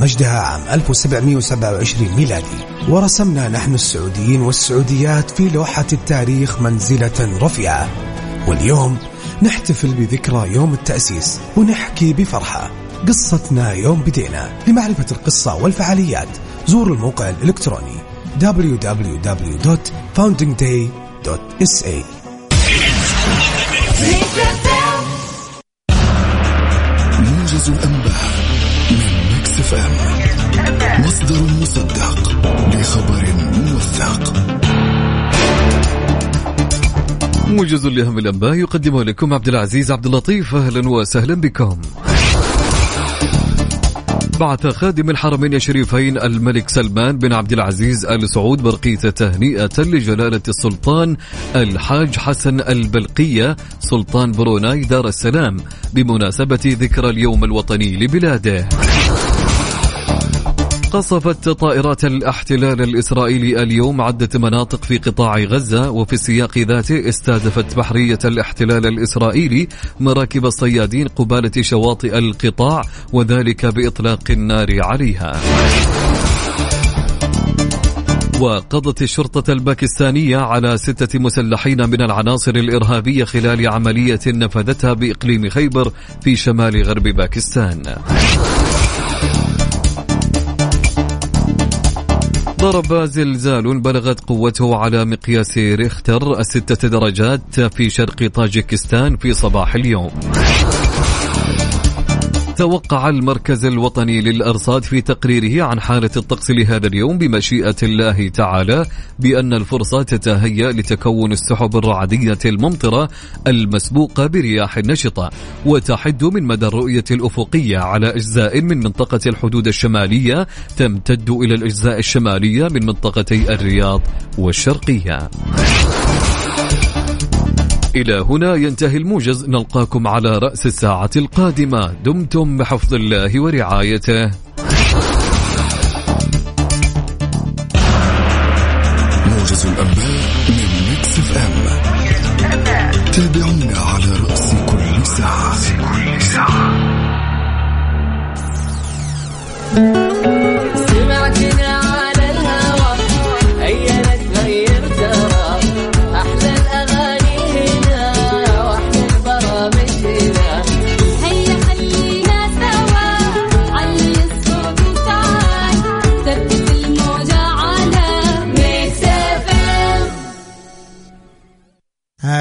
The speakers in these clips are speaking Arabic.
مجدها عام 1727 ميلادي. ورسمنا نحن السعوديين والسعوديات في لوحة التاريخ منزلة رفيعة. واليوم نحتفل بذكرى يوم التأسيس ونحكي بفرحة. قصتنا يوم بدينا لمعرفة القصة والفعاليات. زوروا الموقع الإلكتروني www.foundingday.sa موجز الأنباء. ام مصدر مصدق لخبر موثق. موجز لأهم الأنباء يقدمه لكم عبد العزيز عبد اللطيف. أهلا وسهلا بكم. بعث خادم الحرمين الشريفين الملك سلمان بن عبد العزيز آل سعود برقية تهنئة لجلالة السلطان الحاج حسن البلقية سلطان بروناي دار السلام بمناسبة ذكرى اليوم الوطني لبلاده. قصفت طائرات الاحتلال الإسرائيلي اليوم عدة مناطق في قطاع غزة وفي السياق ذاته استهدفت بحرية الاحتلال الإسرائيلي مراكب الصيادين قبالة شواطئ القطاع وذلك بإطلاق النار عليها. وقضت الشرطة الباكستانية على ستة مسلحين من العناصر الإرهابية خلال عملية نفذتها بإقليم خيبر في شمال غرب باكستان. ضرب زلزال بلغت قوته على مقياس ريختر الستة درجات في شرق طاجكستان في صباح اليوم. توقع المركز الوطني للأرصاد في تقريره عن حالة الطقس لهذا اليوم بمشيئة الله تعالى بأن الفرصة تتهيأ لتكون السحب الرعدية الممطرة المسبوقة برياح نشطة وتحد من مدى الرؤية الأفقية على أجزاء من منطقة الحدود الشمالية تمتد إلى الأجزاء الشمالية من منطقتي الرياض والشرقية. إلى هنا ينتهي الموجز. نلقاكم على رأس الساعة القادمة. دمتم بحفظ الله ورعايته. موجز الأنباء من Mix FM. تابعونا على رأس كل ساعة. سمعتنا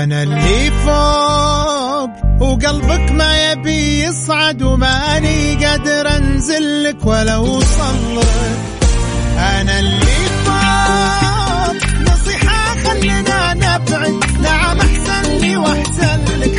أنا اللي فوق وقلبك ما يبي يصعد وماني قادر أنزل لك ولا أوصل لك. أنا اللي فوق نصيحة خلينا نبعد نعم أحسن لي وأحسن لك.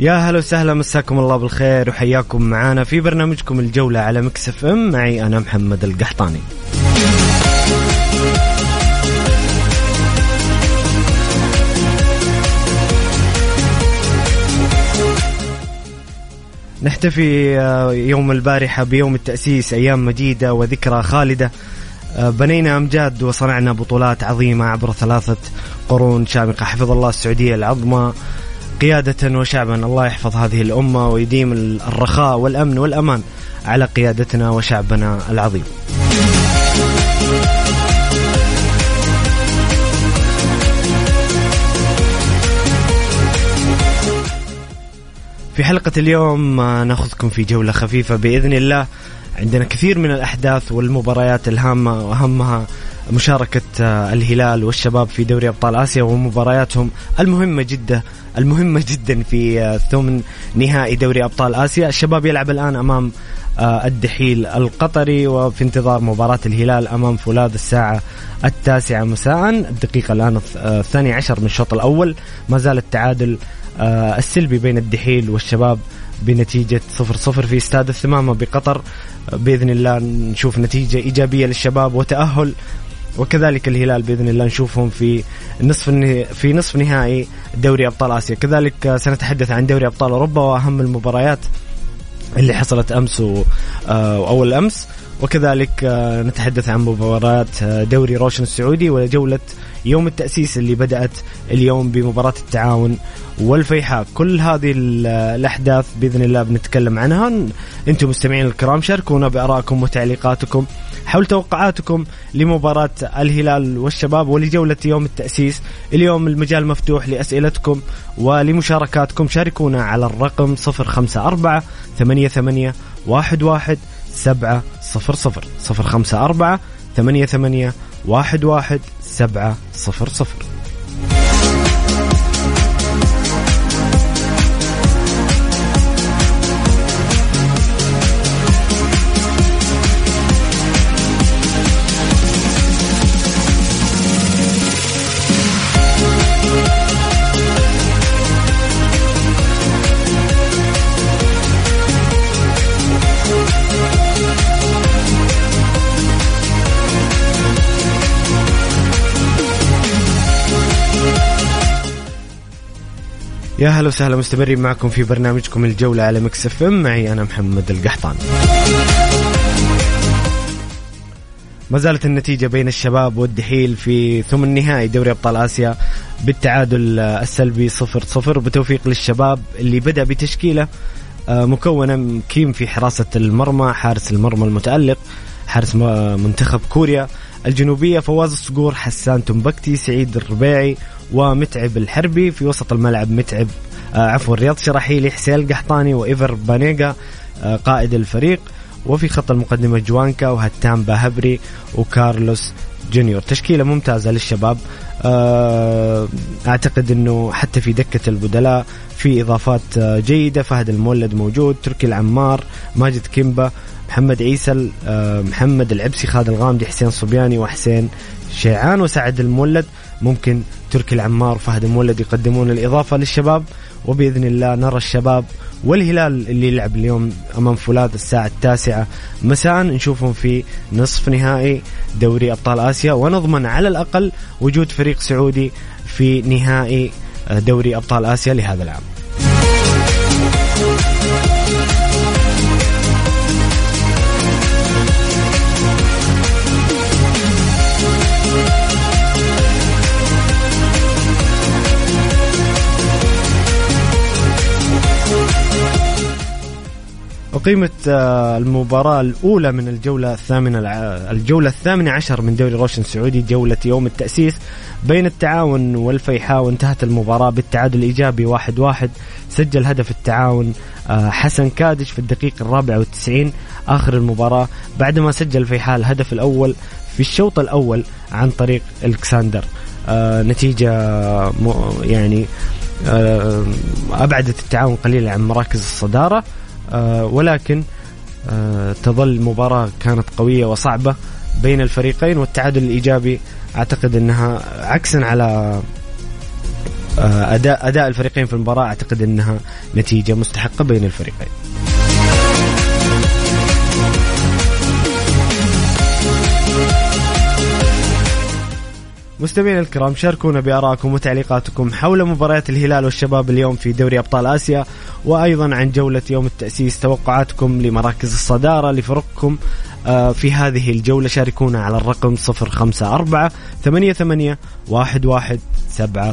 يا هلا وسهلا مساكم الله بالخير وحياكم معانا في برنامجكم الجولة على مكسف ام. معي أنا محمد القحطاني. نحتفي آه، يوم البارحة بيوم التأسيس أيام مجيدة وذكرى خالدة. آه، بنينا أمجاد وصنعنا بطولات عظيمة عبر ثلاثة قرون شامخة حفظ الله السعودية العظمى. قيادة وشعبا. الله يحفظ هذه الأمة ويديم الرخاء والأمن والأمان على قيادتنا وشعبنا العظيم. في حلقة اليوم نأخذكم في جولة خفيفة بإذن الله. عندنا كثير من الأحداث والمباريات الهامة وأهمها مشاركة آه، الهلال والشباب في دوري أبطال آسيا ومبارياتهم المهمة جدا المهمة جدا في آه، ثمن نهائي دوري أبطال آسيا. الشباب يلعب الآن أمام آه، الدحيل القطري وفي انتظار مباراة الهلال أمام فولاذ الساعة التاسعة مساء. الدقيقة الآن الث- الثانية عشر من الشوط الأول. ما زال التعادل السلبي بين الدحيل والشباب بنتيجة صفر صفر في استاد الثمامة بقطر. بإذن الله نشوف نتيجة إيجابية للشباب وتأهل وكذلك الهلال بإذن الله نشوفهم في نصف. في نصف نهائي دوري أبطال آسيا، كذلك سنتحدث عن دوري أبطال أوروبا وأهم المباريات اللي حصلت أمس و... آه، واول أمس وكذلك آه، نتحدث عن مباريات آه، دوري روشن السعودي وجوله يوم التأسيس اللي بدأت اليوم بمباراة التعاون والفيحاء. كل هذه ال- الأحداث بإذن الله بنتكلم عنها. أنتم مستمعين الكرام شاركونا بارائكم وتعليقاتكم حول توقعاتكم لمباراة الهلال والشباب ولجولة يوم التأسيس. اليوم المجال مفتوح لأسئلتكم ولمشاركاتكم. شاركونا على الرقم 054 88 11 700 054 88 11 700 يا هلا وسهلا مستمرين معكم في برنامجكم الجولة على Mix FM. معي أنا محمد القحطاني. ما زالت النتيجة بين الشباب والدحيل في ثمن نهائي دوري أبطال آسيا بالتعادل السلبي صفر صفر. بتوفيق للشباب اللي بدأ بتشكيلة آه، مكونة كيم في حراسة المرمى حارس المرمى المتألق. حارس منتخب كوريا الجنوبية فواز الصقور حسان تمبكتي سعيد الربيعي ومتعب الحربي. في وسط الملعب متعب آه عفوا رياض شراحيلي حسين القحطاني وإيفر بانيجا آه قائد الفريق. وفي خط المقدمة جوانكا وهتان باهبري وكارلوس جونيور. تشكيلة ممتازة للشباب. آه، أعتقد أنه حتى في دكة البدلاء في إضافات آه، جيدة. فهد المولد موجود تركي العمار ماجد كيمبا محمد عيسى آه، محمد العبسي خالد الغامدي حسين صبياني وحسين شيعان وسعد المولد. ممكن تركي العمار وفهد المولد يقدمون الإضافة للشباب. وبإذن الله نرى الشباب والهلال اللي يلعب اليوم أمام فولاذ الساعة التاسعة. مساء نشوفهم في نصف نهائي دوري أبطال آسيا. ونضمن على الأقل وجود فريق سعودي في نهائي دوري أبطال آسيا لهذا العام. أقيمت آه، المباراة الأولى من الجولة الثامنة الجولة الثامنة عشر من دوري روشن السعودي جولة يوم التأسيس بين التعاون والفيحاء وانتهت المباراة بالتعادل الإيجابي واحد واحد. سجل هدف التعاون آه، حسن كادش في الدقيقة الرابعة والتسعين آخر المباراة. بعدما سجل الفيحاء الهدف الأول في الشوط الأول عن طريق الكساندر آه، نتيجة يعني أبعدت التعاون قليلا عن مراكز الصدارة. ولكن آه، تظل مباراة كانت قوية وصعبة بين الفريقين والتعادل الإيجابي أعتقد أنها عكسا على آه، اداء أداء الفريقين في المباراة أعتقد إنها نتيجة مستحقة بين الفريقين. مستمعينا الكرام شاركونا بارائكم وتعليقاتكم حول مباريات الهلال والشباب اليوم في دوري أبطال آسيا. وأيضا عن جولة يوم التأسيس توقعاتكم لمراكز الصدارة لفرقكم آه، في هذه الجولة شاركونا على الرقم 054 88 11 700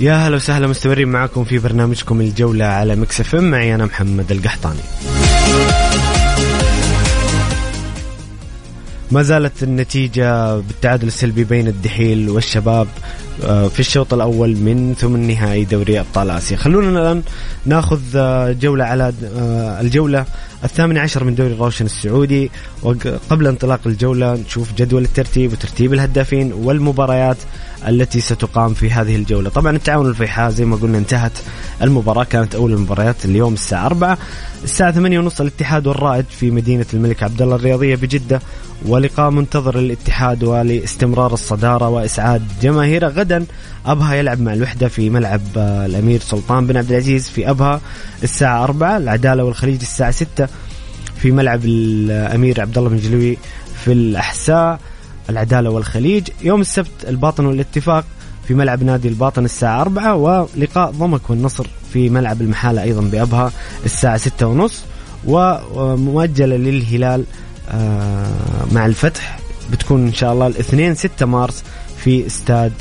يا هلا وسهلا مستمرين معكم في برنامجكم الجولة على Mix FM. معي أنا محمد القحطاني. ما زالت النتيجة بالتعادل السلبي بين الدحيل والشباب. في الشوط الأول من ثمن نهائي دوري أبطال آسيا. خلونا الآن ناخذ آه، جولة على آه، الجولة الثامنة عشر من دوري الروشن السعودي. وقبل انطلاق الجولة نشوف جدول الترتيب وترتيب الهدافين والمباريات التي ستقام في هذه الجولة. طبعا التعاون الفيحاء زي ما قلنا انتهت المباراة كانت أول المباريات اليوم الساعة 4 الساعة 8 ونص الاتحاد والرائد في مدينة الملك عبد الله الرياضية بجدة ولقاء منتظر للاتحاد ولاستمرار الصدارة وإسعاد جماهيره أبها يلعب مع الوحدة في ملعب آه، الأمير سلطان بن عبد العزيز في أبها الساعة 4 العدالة والخليج الساعة 6 في ملعب الأمير عبد الله بن جلوي في الأحساء العدالة والخليج. يوم السبت الباطن والاتفاق في ملعب نادي الباطن الساعة 4 ولقاء ضمك والنصر في ملعب المحالة أيضا بأبها الساعة 6 ونص. ومؤجلة للهلال آه، مع الفتح بتكون إن شاء الله الاثنين 6 مارس في استاد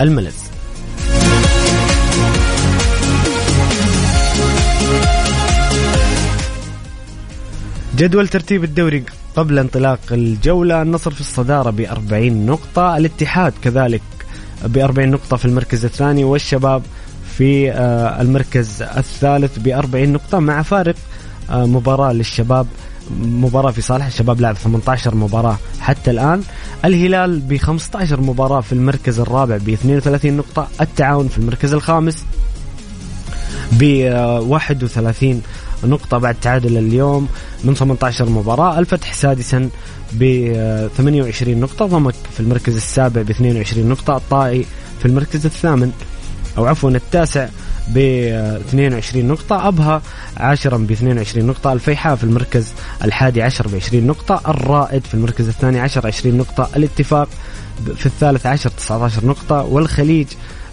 الملز جدول ترتيب الدوري قبل انطلاق الجولة النصر في الصدارة ب 40 نقطة الاتحاد كذلك ب 40 نقطة في المركز الثاني والشباب في آه، المركز الثالث ب 40 نقطة مع فارق آه، مباراة للشباب مباراة في صالح الشباب لعب 18 مباراة حتى الآن. الهلال ب 15 مباراة في المركز الرابع ب 32 نقطة. التعاون في المركز الخامس ب 31 نقطة بعد تعادل اليوم من 18 مباراة. الفتح سادسا ب 28 نقطة. ضمك في المركز السابع ب 22 نقطة. الطائي في المركز الثامن أو عفوا التاسع ب 22 نقطة أبها عاشرا ب 22 نقطة الفيحاء في المركز الحادي عشر ب 20 نقطة الرائد في المركز الثاني عشر 20 نقطة الاتفاق في الثالث عشر 19 نقطة والخليج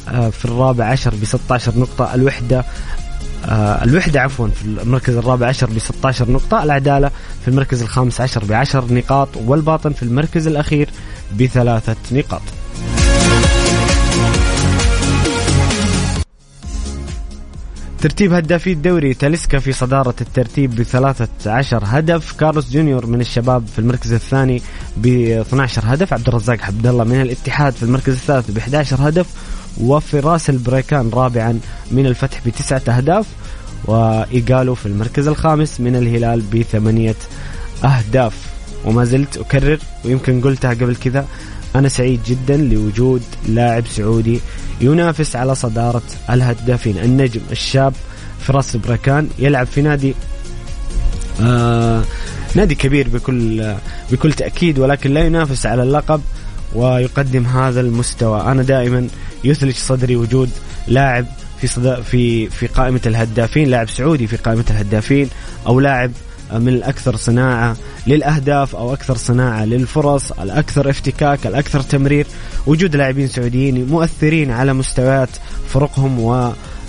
آه، في الرابع عشر ب 16 نقطة الوحدة آه الوحدة عفوا في المركز الرابع عشر ب 16 نقطة العدالة في المركز الخامس عشر ب 10 نقاط والباطن في المركز الأخير بثلاثة نقاط. ترتيب هدافي الدوري تاليسكا في صدارة الترتيب بثلاثة عشر هدف كارلوس جونيور من الشباب في المركز الثاني ب 12 هدف عبد الرزاق عبد الله من الاتحاد في المركز الثالث ب 11 هدف وفراس البريكان رابعا من الفتح بتسعة أهداف وإيجالو في المركز الخامس من الهلال بثمانية أهداف. وما زلت أكرر ويمكن قلتها قبل كذا أنا سعيد جدا لوجود لاعب سعودي ينافس على صدارة الهدافين. النجم الشاب فراس البركان يلعب في نادي آه نادي كبير بكل بكل تأكيد ولكن لا ينافس على اللقب ويقدم هذا المستوى. أنا دائما يثلج صدري وجود لاعب في في في قائمة الهدافين لاعب سعودي في قائمة الهدافين أو لاعب من الأكثر صناعة للأهداف أو أكثر صناعة للفرص الأكثر افتكاك الأكثر تمرير. وجود لاعبين سعوديين مؤثرين على مستويات فرقهم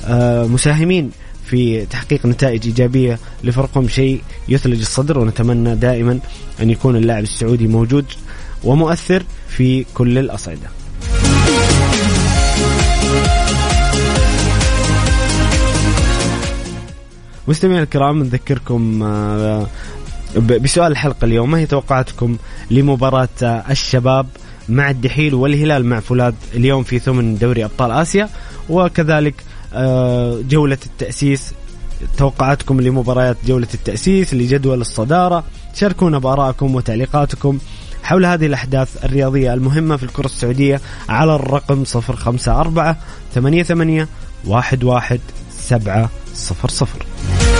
ومساهمين في تحقيق نتائج إيجابية لفرقهم. شيء يثلج الصدر ونتمنى دائما أن يكون اللاعب السعودي موجود ومؤثر في كل الأصعدة. مستمعينا الكرام نذكركم آه، بسؤال الحلقة اليوم. ما هي توقعاتكم لمباراة آه، الشباب مع الدحيل والهلال مع فولاذ اليوم في ثمن دوري أبطال آسيا؟ وكذلك آه، جولة التأسيس توقعاتكم لمباريات جولة التأسيس لجدول الصدارة؟ شاركونا بآرائكم وتعليقاتكم حول هذه الأحداث الرياضية المهمة في الكرة السعودية على الرقم 054 88 11 700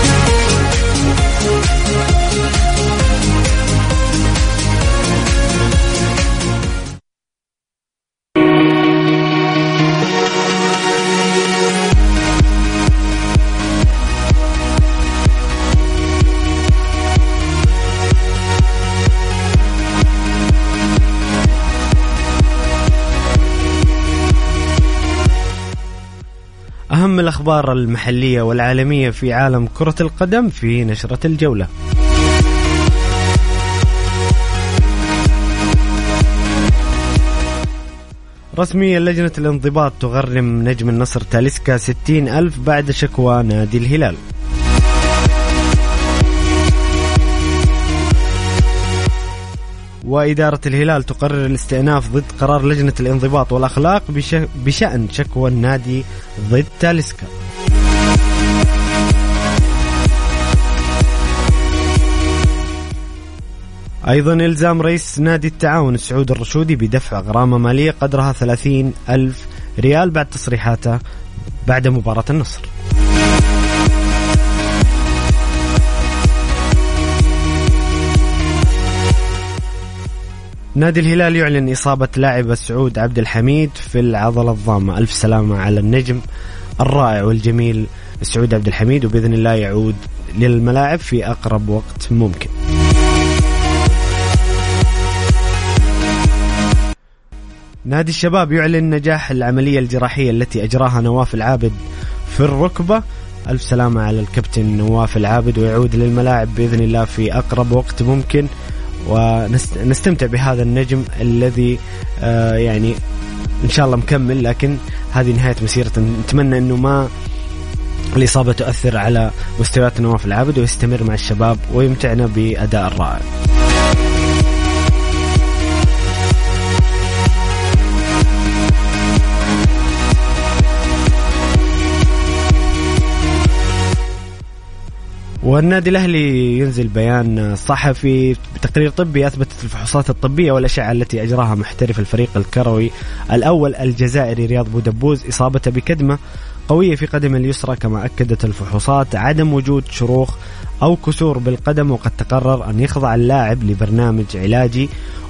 أهم الأخبار المحلية والعالمية في عالم كرة القدم في نشرة الجولة. رسميا لجنة الانضباط تغرم نجم النصر تاليسكا 60 ألف بعد شكوى نادي الهلال. وإدارة الهلال تقرر الاستئناف ضد قرار لجنة الانضباط والأخلاق بش... بشأن شكوى النادي ضد تاليسكا. أيضا إلزام رئيس نادي التعاون سعود الرشودي بدفع غرامة مالية قدرها 30 ألف ريال بعد تصريحاته بعد مباراة النصر. نادي الهلال يعلن إصابة لاعب سعود عبد الحميد في العضلة الضامة. ألف سلامة على النجم الرائع والجميل سعود عبد الحميد وبإذن الله يعود للملاعب في أقرب وقت ممكن. نادي الشباب يعلن نجاح العملية الجراحية التي أجراها نواف العابد في الركبة. ألف سلامة على الكابتن نواف العابد ويعود للملاعب بإذن الله في أقرب وقت ممكن. ونستمتع بهذا النجم الذي آه يعني إن شاء الله مكمل لكن هذه نهاية مسيرته نتمنى إنه ما الإصابة تؤثر على مستويات نواف العابد ويستمر مع الشباب ويمتعنا بأداء الرائع. والنادي الأهلي ينزل بيان صحفي بتقرير طبي أثبتت الفحوصات الطبية والأشعة التي أجراها محترف الفريق الكروي الأول الجزائري رياض بودبوز اصابته بكدمة قوية في قدمه اليسرى كما أكدت الفحوصات عدم وجود شروخ أو كسور بالقدم وقد تقرر أن يخضع اللاعب لبرنامج علاجي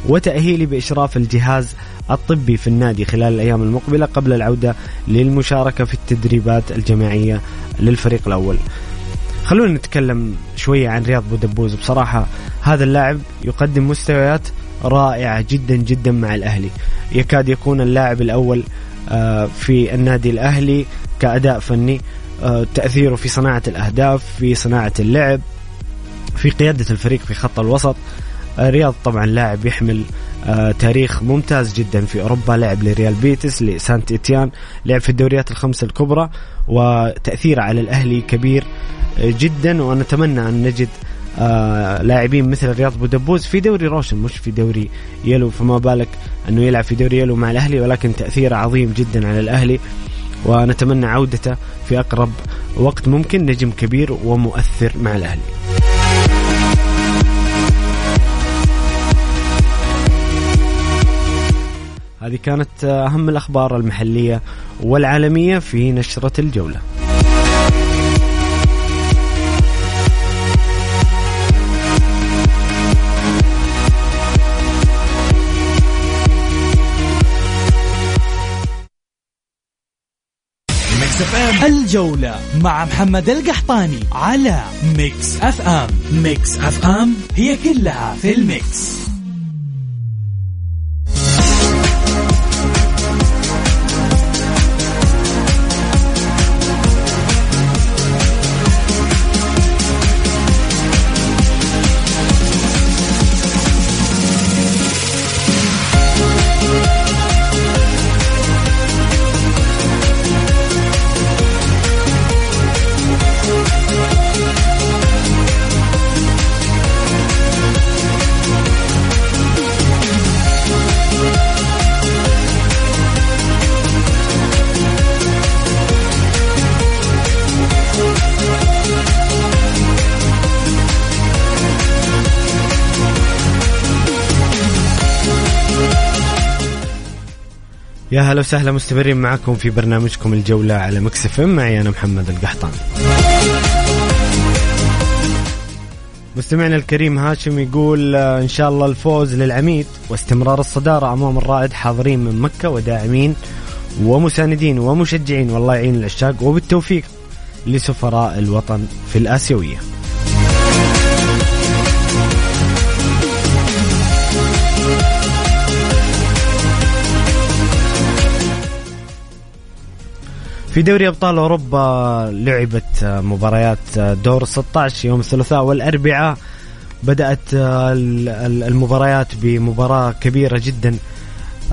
وتأهيلي بإشراف الجهاز الطبي في النادي خلال الأيام المقبلة قبل العودة للمشاركة في التدريبات الجماعية للفريق الأول. خلونا نتكلم شوية عن رياض بودبوز بصراحة هذا اللاعب يقدم مستويات رائعة جدا جدا مع الأهلي. يكاد يكون اللاعب الأول في النادي الأهلي كأداء فني. تأثيره في صناعة الأهداف في صناعة اللعب في قيادة الفريق في خط الوسط. رياض طبعا لاعب يحمل تاريخ ممتاز جدا في أوروبا. لعب لريال بيتيس لسانت إتيان لعب في الدوريات الخمسة الكبرى وتأثيره على الأهلي كبير جدا. ونتمنى أن نجد آه لاعبين مثل رياض بودبوز في دوري روشن مش في دوري يلو. فما بالك أنه يلعب في دوري يلو مع الأهلي ولكن تأثيره عظيم جدا على الأهلي. ونتمنى عودته في أقرب وقت ممكن نجم كبير ومؤثر مع الأهلي. هذه كانت أهم الأخبار المحلية والعالمية في نشرة الجولة. الجولة مع محمد القحطاني على Mix FM Mix FM هي كلها في ال mix يا هلا وسهلا مستمرين معكم في برنامجكم الجولة على مكسف معي أنا محمد القحطان. مستمعنا الكريم هاشم يقول آه، إن شاء الله الفوز للعميد واستمرار الصدارة أمام الرائد حاضرين من مكة وداعمين ومساندين ومشجعين. والله يعين العشاق وبالتوفيق لسفراء الوطن في الآسيوية. في دوري أبطال أوروبا لعبت مباريات دور 16 يوم الثلاثاء والأربعاء. بدأت ال- ال- المباريات بمباراة كبيرة جدا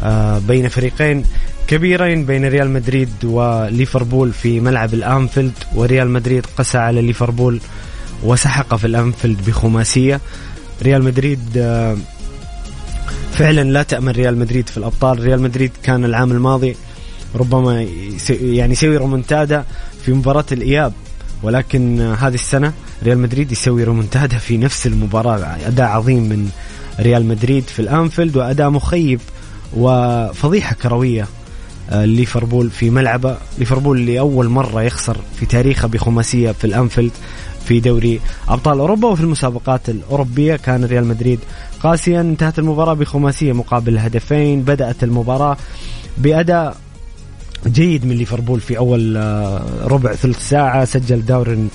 آه، بين فريقين كبيرين بين ريال مدريد وليفربول في ملعب الأنفيلد. وريال مدريد قسى على ليفربول وسحق في الأنفيلد بخماسية. ريال مدريد آه، فعلا لا تأمن ريال مدريد في الأبطال. ريال مدريد كان العام الماضي ربما يعني يسوي رومنتادا في مباراة الإياب ولكن هذه السنة ريال مدريد يسوي رومنتادا في نفس المباراة أداء عظيم من ريال مدريد في الأنفيلد وأداء مخيب وفضيحة كروية آه، ليفربول في ملعبه. ليفربول لأول مرة يخسر في تاريخه بخماسية في الأنفيلد في دوري أبطال أوروبا وفي المسابقات الأوروبية كان ريال مدريد قاسيا انتهت المباراة بخماسية مقابل هدفين بدأت المباراة بأداء جيد من ليفربول في أول آه، ربع ثلث ساعة. سجل داروين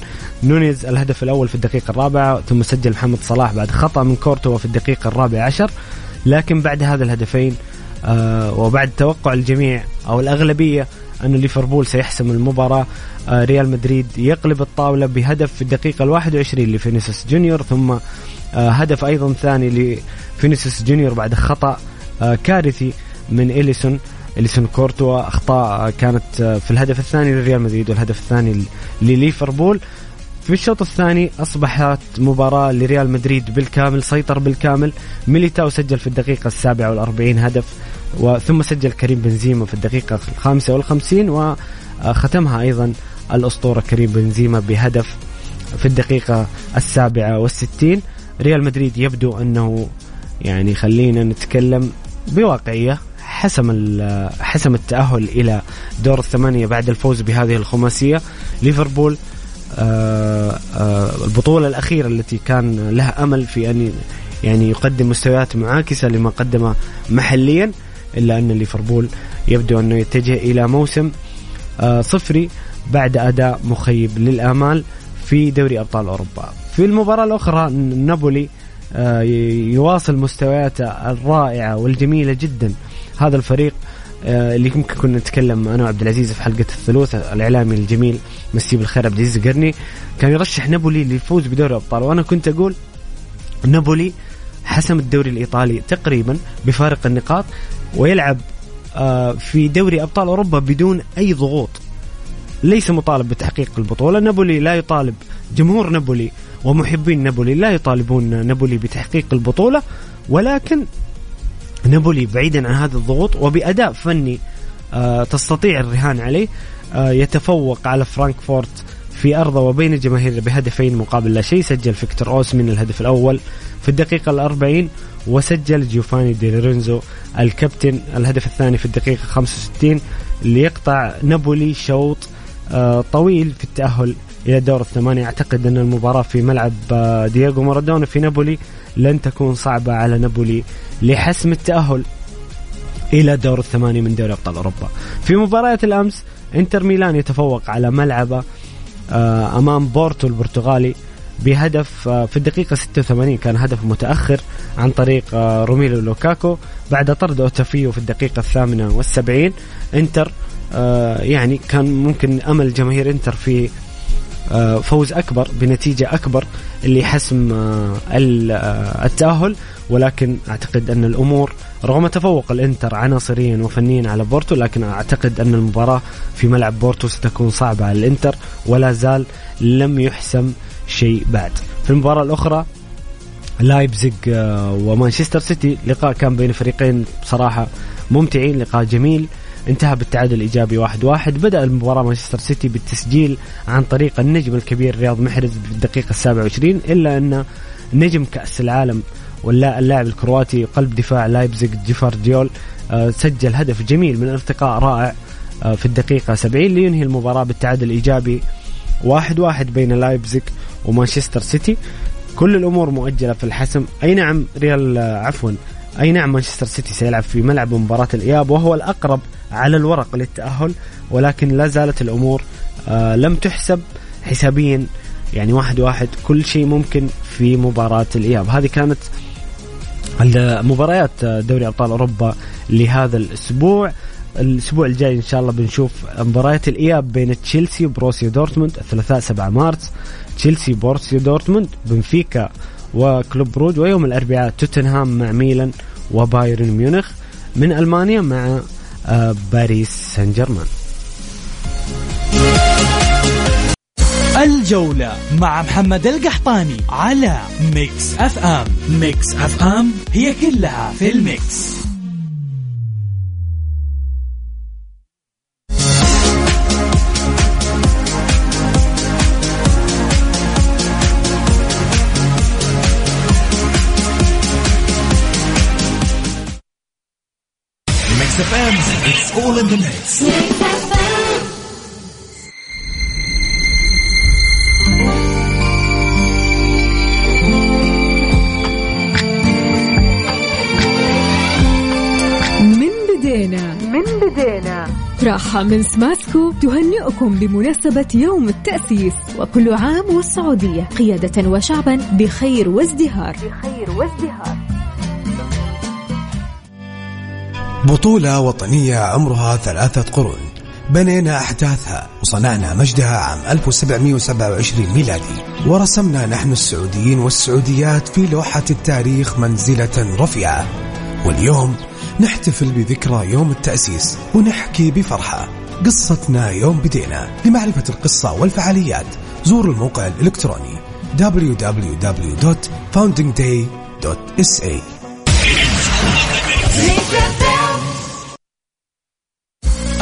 نونيز الهدف الأول في الدقيقة الرابعة ثم سجل محمد صلاح بعد خطأ من كورتوا في الدقيقة الرابعة عشر. لكن بعد هذا الهدفين آه، وبعد توقع الجميع أو الأغلبية أن ليفربول سيحسم المباراة آه، ريال مدريد يقلب الطاولة بهدف في الدقيقة الواحد وعشرين لفينيسيوس جونيور ثم هدف أيضا ثاني لفينيسيوس جونيور بعد خطأ كارثي من إليسون. إليسون كورتوا أخطاء كانت في الهدف الثاني لريال مدريد والهدف الثاني لليفربول. في الشوط الثاني أصبحت مباراة لريال مدريد بالكامل سيطر بالكامل. ميليتاو سجل في الدقيقة السابعة والأربعين هدف وثم سجل كريم بنزيما في الدقيقة الخامسة والخمسين وختمها أيضا الأسطورة كريم بنزيما بهدف في الدقيقة السابعة والستين. ريال مدريد يبدو أنه يعني خلينا نتكلم بواقعية. حسم حسم التأهل إلى دور الثمانية بعد الفوز بهذه الخماسية. ليفربول آه، آه، البطولة الأخيرة التي كان لها أمل في أن يعني يقدم مستويات معاكسة لما قدمه محليا إلا أن ليفربول يبدو أنه يتجه إلى موسم آه، صفري بعد أداء مخيب للآمال في دوري أبطال أوروبا. في المباراة الأخرى نابولي يواصل مستوياته الرائعة والجميلة جدا. هذا الفريق آه، اللي يمكن كنا نتكلم أنا وعبد العزيز في حلقة الثلوث الإعلامي الجميل مسي بالخير عبد العزيز قرني كان يرشح نابولي للفوز بدوري الأبطال. وأنا كنت أقول نابولي حسم الدوري الإيطالي تقريبا بفارق النقاط ويلعب آه، في دوري أبطال أوروبا بدون أي ضغوط. ليس مطالب بتحقيق البطولة. نابولي لا يطالب جمهور نابولي ومحبين نابولي لا يطالبون نابولي بتحقيق البطولة ولكن نابولي بعيدا عن هذا الضغوط وبأداء فني آه، تستطيع الرهان عليه آه، يتفوق على فرانكفورت في أرضه وبين جماهيره بهدفين مقابل لا شيء سجل فيكتور اوسمين الهدف الأول في الدقيقة الأربعين وسجل جيوفاني دي لورينزو الكابتن الهدف الثاني في الدقيقة 65 ليقطع نابولي شوط آه، طويل في التأهل إلى دور الثمانية أعتقد أن المباراة في ملعب دييغو مارادونا في نابولي لن تكون صعبة على نابولي لحسم التأهل إلى دور الثمانية من دوري أبطال أوروبا. في مباريات الأمس إنتر ميلان يتفوق على ملعبه آه، أمام بورتو البرتغالي بهدف آه، في الدقيقة 86 كان هدف متأخر عن طريق آه، روميلو لوكاكو. بعد طرد أوتافيو في الدقيقة الثامنة والسبعين إنتر يعني كان ممكن أمل جماهير إنتر في فوز أكبر بنتيجة أكبر اللي حسم آه، آه، التأهل. ولكن أعتقد أن الأمور رغم تفوق الإنتر عناصريا وفنيا على بورتو لكن أعتقد أن المباراة في ملعب بورتو ستكون صعبة على الإنتر ولا زال لم يحسم شيء بعد. في المباراة الأخرى لايبزيج آه، ومانشستر سيتي لقاء كان بين فريقين بصراحة ممتعين لقاء جميل. انتهى بالتعادل الإيجابي واحد واحد. بدأ المباراة مانشستر سيتي بالتسجيل عن طريق النجم الكبير رياض محرز السابعة وعشرين إلا أن نجم كأس العالم ولا اللاعب الكرواتي قلب دفاع لايبزيج جفارديول آه، سجل هدف جميل من ارتقاء رائع آه، في الدقيقة 70 لينهي المباراة بالتعادل الإيجابي واحد واحد بين لايبزيج ومانشستر سيتي. كل الأمور مؤجلة في الحسم. أي نعم ريال آه، عفوا أي نعم مانشستر سيتي سيلعب في ملعب مباراة الإياب وهو الأقرب على الورق للتأهل ولكن لا زالت الأمور آه لم تحسب حسابيا. يعني واحد واحد كل شيء ممكن في مباراة الإياب. هذه كانت مباريات دوري أبطال أوروبا لهذا الأسبوع. الأسبوع الجاي إن شاء الله بنشوف مباريات الإياب بين تشيلسي وبروسيا دورتموند الثلاثاء 7 مارس. تشيلسي بروسيا دورتموند بنفيكا وكلوب بروج ويوم الأربعاء توتنهام مع ميلان وبايرن ميونخ من ألمانيا مع آه، باريس سان جيرمان الجولة مع محمد القحطاني على Mix FM. Mix FM هي كلها في ال mix. Mix FM, it's all in the mix. من بدينا من بدينا. راحة من سماسكو تهنئكم بمناسبة يوم التأسيس وكل عام والسعودية قيادة وشعبا بخير وازدهار. بخير وازدهار. بطولة وطنية عمرها ثلاثة قرون. بنينا أحداثها وصنعنا مجدها عام 1727 ميلادي. ورسمنا نحن السعوديين والسعوديات في لوحة التاريخ منزلة رفيعة. واليوم نحتفل بذكرى يوم التأسيس ونحكي بفرحة. قصتنا يوم بدينا لمعرفة القصة والفعاليات. زوروا الموقع الإلكتروني www.foundingday.sa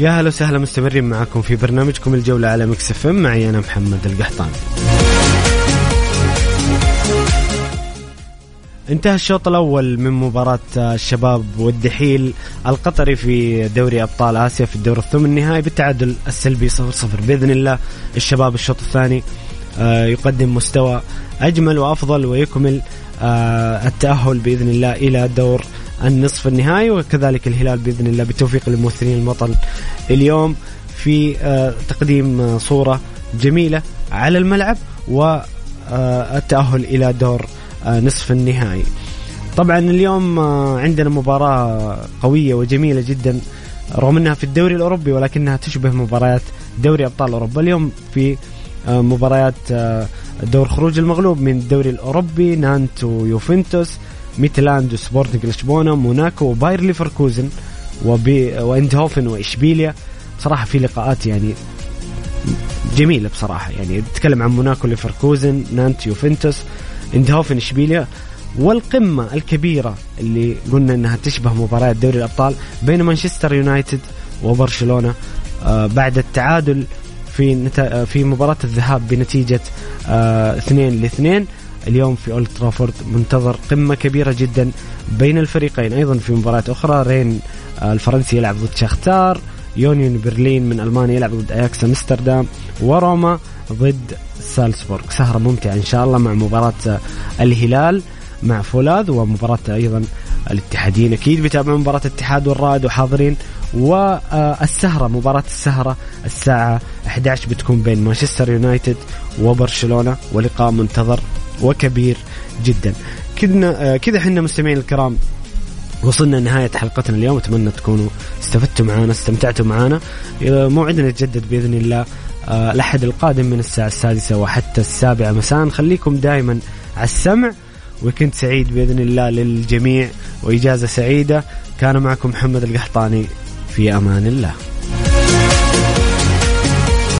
يا هلا وسهلا مستمرين معكم في برنامجكم الجولة على Mix FM. معي أنا محمد القحطاني. انتهى الشوط الأول من مباراة الشباب والدحيل القطري في دوري أبطال آسيا في الدور الثمن النهائي بالتعادل السلبي 0-0 بإذن الله الشباب الشوط الثاني آه، يقدم مستوى أجمل وأفضل ويكمل آه، التأهل بإذن الله إلى دور النصف النهائي وكذلك الهلال بإذن الله بالتوفيق للممثلين البطل اليوم في آه، تقديم آه، صورة جميلة على الملعب والتأهل إلى دور آه، نصف النهائي. طبعا اليوم آه، عندنا مباراة قوية وجميلة جدا رغم إنها في الدوري الأوروبي ولكنها تشبه مباريات دوري أبطال أوروبا. اليوم في آه، مباريات آه، دور خروج المغلوب من الدوري الأوروبي نانت ويوفنتوس ميتلاند وسبورتنج لشبونة موناكو وباير ليفركوزن وآيندهوفن وإشبيليا. بصراحه في لقاءات يعني جميلة بصراحة. يعني تتكلم عن موناكو ليفركوزن نانت يوفنتوس آيندهوفن إشبيليا. والقمة الكبيرة اللي قلنا إنها تشبه مباريات دوري الأبطال بين مانشستر يونايتد وبرشلونة. آه بعد التعادل في نتا... في مباراة الذهاب بنتيجة آه 2 لاثنين اليوم في أولد ترافورد منتظر قمة كبيرة جدا بين الفريقين. أيضا في مباراة أخرى رين الفرنسي يلعب ضد شختار يونيون برلين من ألمانيا يلعب ضد أياكس أمستردام وروما ضد سالزبورغ. سهرة ممتعة إن شاء الله مع مباراة الهلال مع فولاذ ومباراة أيضا الاتحادين أكيد بيتابعون مباراة الاتحاد والرائد وحاضرين. والسهرة مباراة السهرة الساعة 11 بتكون بين مانشستر يونايتد وبرشلونة ولقاء منتظر وكبير جدا. كذا كذا إحنا مستمعين الكرام وصلنا لنهاية حلقتنا اليوم. أتمنى تكونوا استفدتوا معنا استمتعتوا معنا موعدنا يتجدد بإذن الله آه، الأحد القادم من الساعة السادسة وحتى السابعة مساء. خليكم دائما على السمع وكنت سعيد بإذن الله للجميع. وإجازة سعيدة. كان معكم محمد القحطاني في أمان الله.